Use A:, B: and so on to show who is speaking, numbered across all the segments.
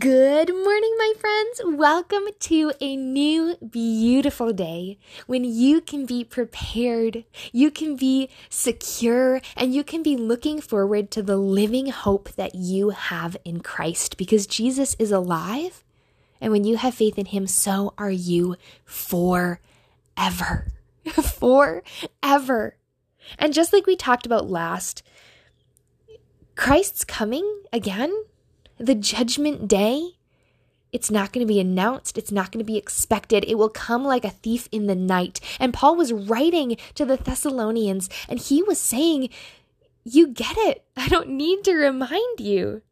A: Good morning, my friends. Welcome to a new beautiful day when you can be prepared, you can be secure, and you can be looking forward to the living hope that you have in Christ because Jesus is alive. And when you have faith in Him, so are you forever. forever. And just like we talked about last, Christ's coming again the judgment day, it's not going to be announced. It's not going to be expected. It will come like a thief in the night. And Paul was writing to the Thessalonians and he was saying, You get it. I don't need to remind you.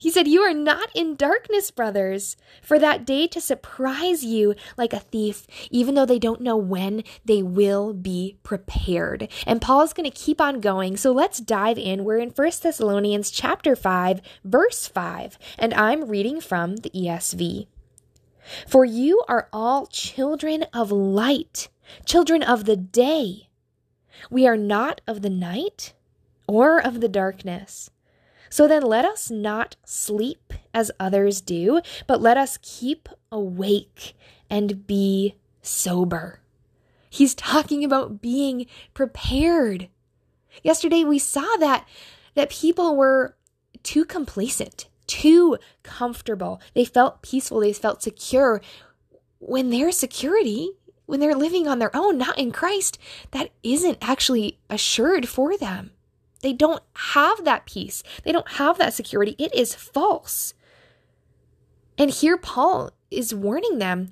A: He said, You are not in darkness, brothers, for that day to surprise you like a thief, even though they don't know when they will be prepared. And Paul's going to keep on going. So let's dive in. We're in 1 Thessalonians chapter 5, verse 5, and I'm reading from the ESV. For you are all children of light, children of the day. We are not of the night or of the darkness. So then let us not sleep as others do, but let us keep awake and be sober. He's talking about being prepared. Yesterday we saw that that people were too complacent, too comfortable. They felt peaceful, they felt secure when their security when they're living on their own, not in Christ, that isn't actually assured for them. They don't have that peace. They don't have that security. It is false. And here Paul is warning them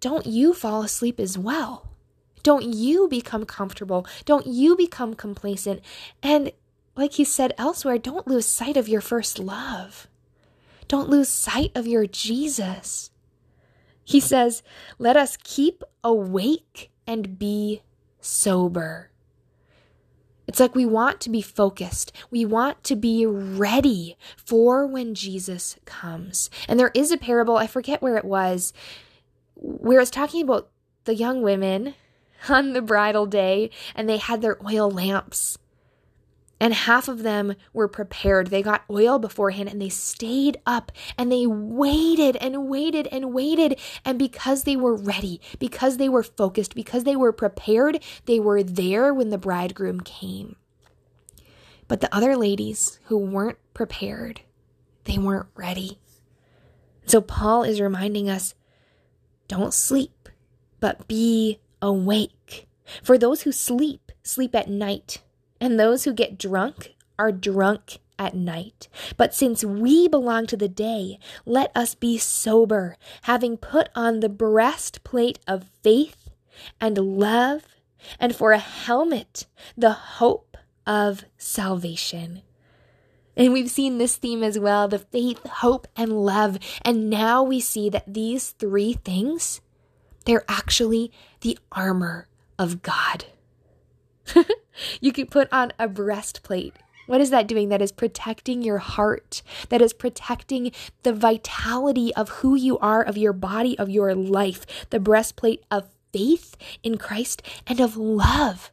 A: don't you fall asleep as well. Don't you become comfortable. Don't you become complacent. And like he said elsewhere, don't lose sight of your first love. Don't lose sight of your Jesus. He says, let us keep awake and be sober. It's like we want to be focused. We want to be ready for when Jesus comes. And there is a parable, I forget where it was, where it's talking about the young women on the bridal day and they had their oil lamps and half of them were prepared. They got oil beforehand and they stayed up and they waited and waited and waited. And because they were ready, because they were focused, because they were prepared, they were there when the bridegroom came. But the other ladies who weren't prepared, they weren't ready. So Paul is reminding us don't sleep, but be awake. For those who sleep, sleep at night and those who get drunk are drunk at night. But since we belong to the day, let us be sober, having put on the breastplate of faith and love, and for a helmet, the hope of salvation. And we've seen this theme as well the faith, hope, and love. And now we see that these three things, they're actually the armor of God. you can put on a breastplate. What is that doing? That is protecting your heart. That is protecting the vitality of who you are, of your body, of your life. The breastplate of faith in Christ and of love.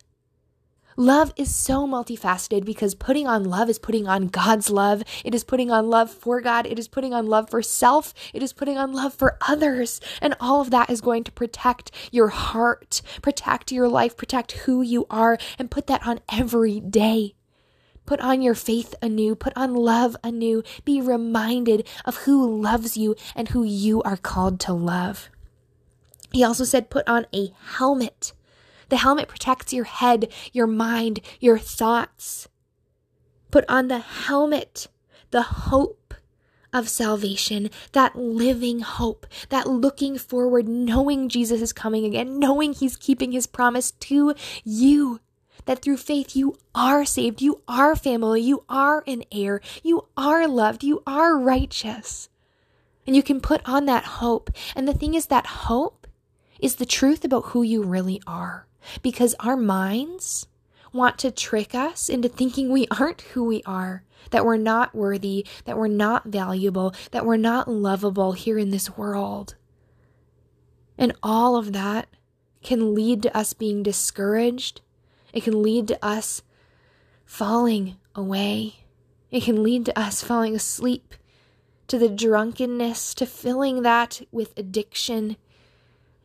A: Love is so multifaceted because putting on love is putting on God's love. It is putting on love for God. It is putting on love for self. It is putting on love for others. And all of that is going to protect your heart, protect your life, protect who you are, and put that on every day. Put on your faith anew, put on love anew. Be reminded of who loves you and who you are called to love. He also said, put on a helmet the helmet protects your head, your mind, your thoughts. Put on the helmet, the hope of salvation, that living hope, that looking forward, knowing Jesus is coming again, knowing he's keeping his promise to you. That through faith you are saved, you are family, you are an heir, you are loved, you are righteous. And you can put on that hope. And the thing is, that hope is the truth about who you really are because our minds want to trick us into thinking we aren't who we are, that we're not worthy, that we're not valuable, that we're not lovable here in this world. And all of that can lead to us being discouraged. It can lead to us falling away. It can lead to us falling asleep, to the drunkenness, to filling that with addiction.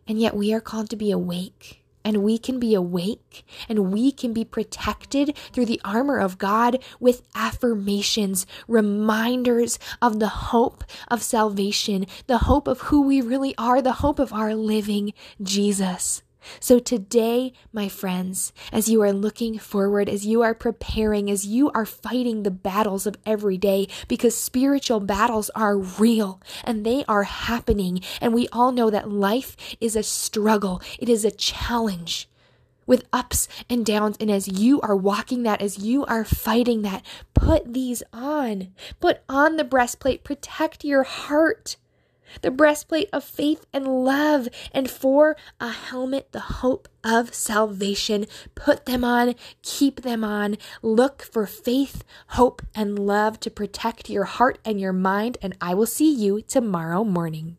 A: And yet we are called to be awake and we can be awake and we can be protected through the armor of God with affirmations, reminders of the hope of salvation, the hope of who we really are, the hope of our living Jesus. So today, my friends, as you are looking forward, as you are preparing, as you are fighting the battles of every day, because spiritual battles are real and they are happening. And we all know that life is a struggle. It is a challenge with ups and downs. And as you are walking that, as you are fighting that, put these on. Put on the breastplate. Protect your heart the breastplate of faith and love, and for a helmet, the hope of salvation. Put them on, keep them on. Look for faith, hope, and love to protect your heart and your mind, and I will see you tomorrow morning.